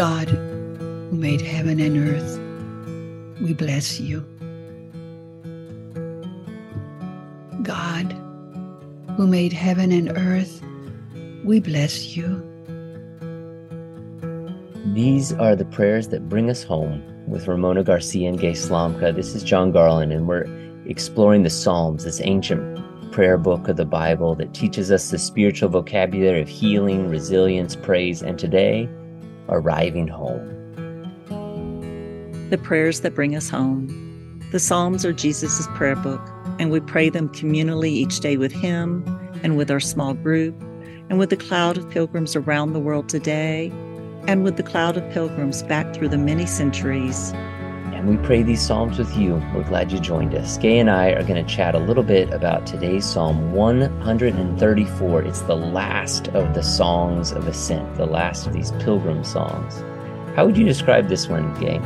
God, who made heaven and earth, we bless you. God, who made heaven and earth, we bless you. These are the prayers that bring us home with Ramona Garcia and Gay Slomka. This is John Garland, and we're exploring the Psalms, this ancient prayer book of the Bible that teaches us the spiritual vocabulary of healing, resilience, praise, and today, arriving home. The prayers that bring us home. The Psalms are Jesus' prayer book, and we pray them communally each day with Him and with our small group, and with the cloud of pilgrims around the world today, and with the cloud of pilgrims back through the many centuries and we pray these Psalms with you. We're glad you joined us. Gay and I are going to chat a little bit about today's Psalm 134. It's the last of the songs of ascent, the last of these pilgrim songs. How would you describe this one, Gay?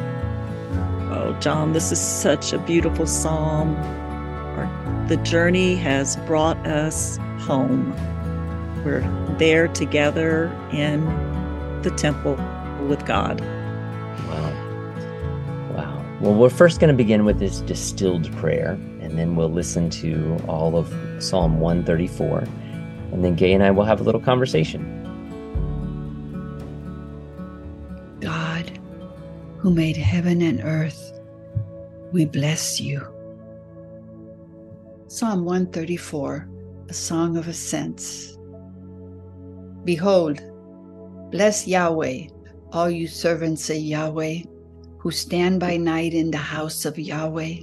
Oh, John, this is such a beautiful psalm. The journey has brought us home. We're there together in the temple with God. Well, we're first going to begin with this distilled prayer, and then we'll listen to all of Psalm 134. And then Gay and I will have a little conversation. God, who made heaven and earth, we bless you. Psalm 134, a song of ascents. Behold, bless Yahweh, all you servants of Yahweh who stand by night in the house of Yahweh.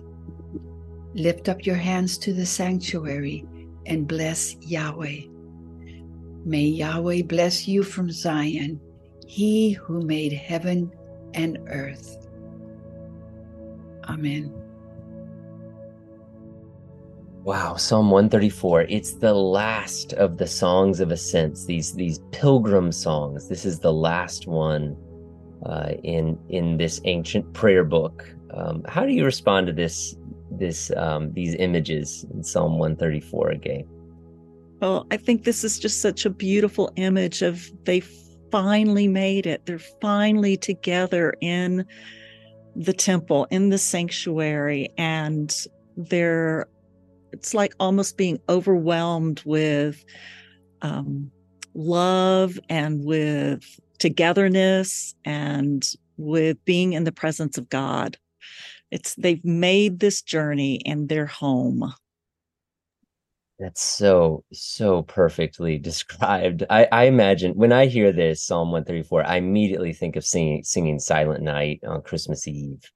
Lift up your hands to the sanctuary and bless Yahweh. May Yahweh bless you from Zion, he who made heaven and earth. Amen. Wow, Psalm 134. It's the last of the songs of ascents, these these pilgrim songs. This is the last one uh, in in this ancient prayer book. Um, how do you respond to this this um, these images in Psalm 134 again? Well, I think this is just such a beautiful image of they finally made it. They're finally together in the temple, in the sanctuary, and they're it's like almost being overwhelmed with um, love and with togetherness and with being in the presence of God. It's they've made this journey and they're home. That's so so perfectly described. I, I imagine when I hear this Psalm 134, I immediately think of singing singing Silent Night on Christmas Eve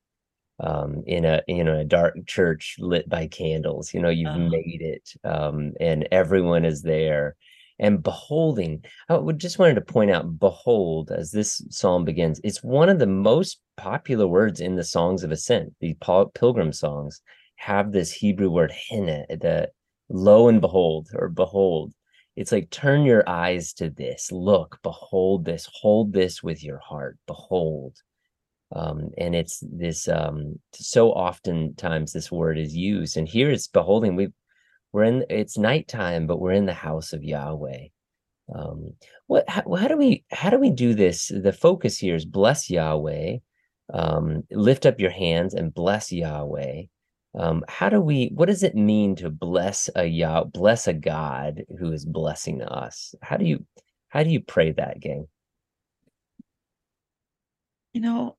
um, in a you know a dark church lit by candles. You know, you've uh-huh. made it, um, and everyone is there and beholding. I would just wanted to point out behold as this psalm begins. It's one of the most popular words in the songs of ascent. The pilgrim songs have this Hebrew word hinneh, the lo and behold or behold. It's like turn your eyes to this, look, behold this, hold this with your heart, behold. Um, and it's this um, so oftentimes this word is used, and here it's beholding. We we're in it's nighttime but we're in the house of yahweh. Um what how, how do we how do we do this? The focus here is bless yahweh um lift up your hands and bless yahweh. Um how do we what does it mean to bless a yah bless a god who is blessing us? How do you how do you pray that Gay? You know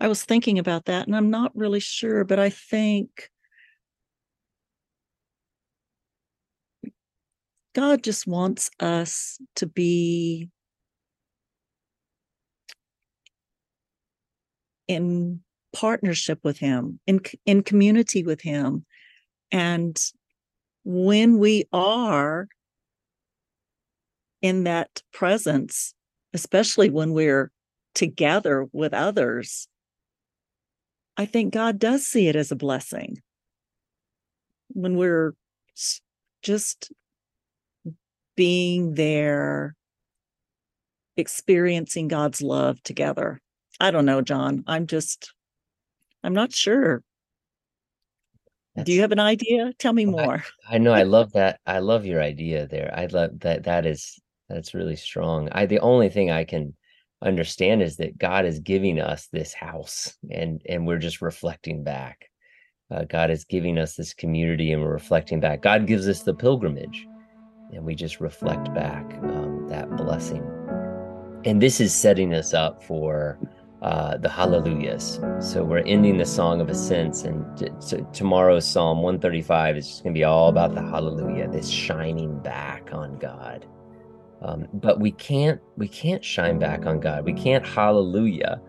i was thinking about that and i'm not really sure but i think God just wants us to be in partnership with him in in community with him. And when we are in that presence especially when we're together with others i think god does see it as a blessing. When we're just being there, experiencing God's love together. I don't know, John. I'm just, I'm not sure. That's, Do you have an idea? Tell me more. I, I know. I love that. I love your idea there. I love that. That is, that's really strong. I, the only thing I can understand is that God is giving us this house and and we're just reflecting back. Uh, God is giving us this community and we're reflecting back. God gives us the pilgrimage and we just reflect back um, that blessing. And this is setting us up for uh, the hallelujahs. So we're ending the song of ascents, and t- tomorrow's Psalm 135 is just going to be all about the hallelujah, this shining back on God. Um, but we can't we can't shine back on God. We can't hallelujah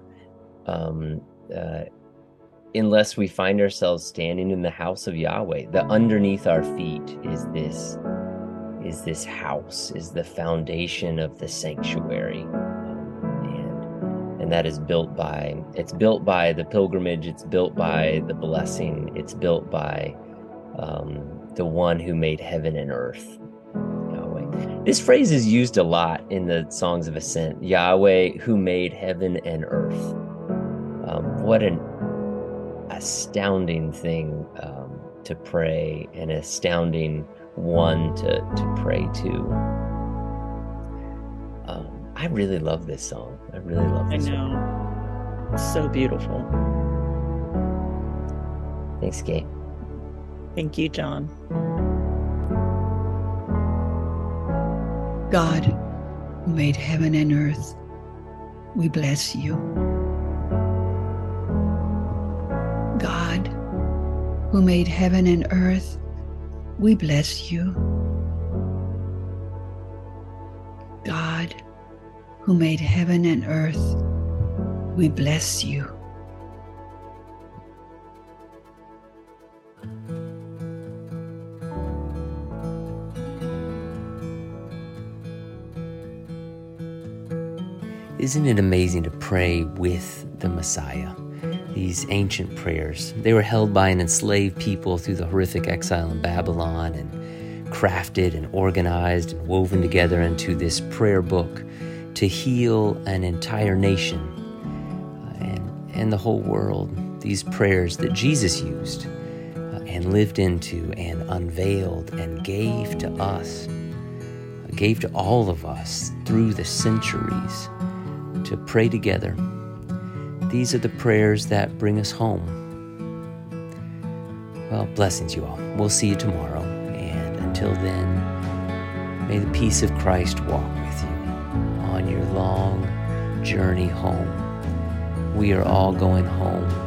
um, uh, unless we find ourselves standing in the house of Yahweh. The underneath our feet is this is this house, is the foundation of the sanctuary. and and that is built by it's built by the pilgrimage, it's built by the blessing, it's built by um, the one who made heaven and earth. Yahweh. This phrase is used a lot in the songs of ascent Yahweh who made heaven and earth. Um, what an astounding thing um, to pray, an astounding one to, to pray to. Um, I really love this song. I really love this I know. Song. So beautiful. Thanks, Gay. Thank you, John. God, who made heaven and earth, we bless you. God, who made heaven and earth, we bless you. God, who made heaven and earth, we bless you. Isn't it amazing to pray with the Messiah? These ancient prayers, they were held by an enslaved people through the horrific exile in Babylon and crafted and organized and woven together into this prayer book to heal an entire nation uh, and, and the whole world. These prayers that Jesus used uh, and lived into and unveiled and gave to us, gave to all of us through the centuries to pray together. These are the prayers that bring us home. Well, blessings, you all. We'll see you tomorrow. And until then, may the peace of Christ walk with you on your long journey home. We are all going home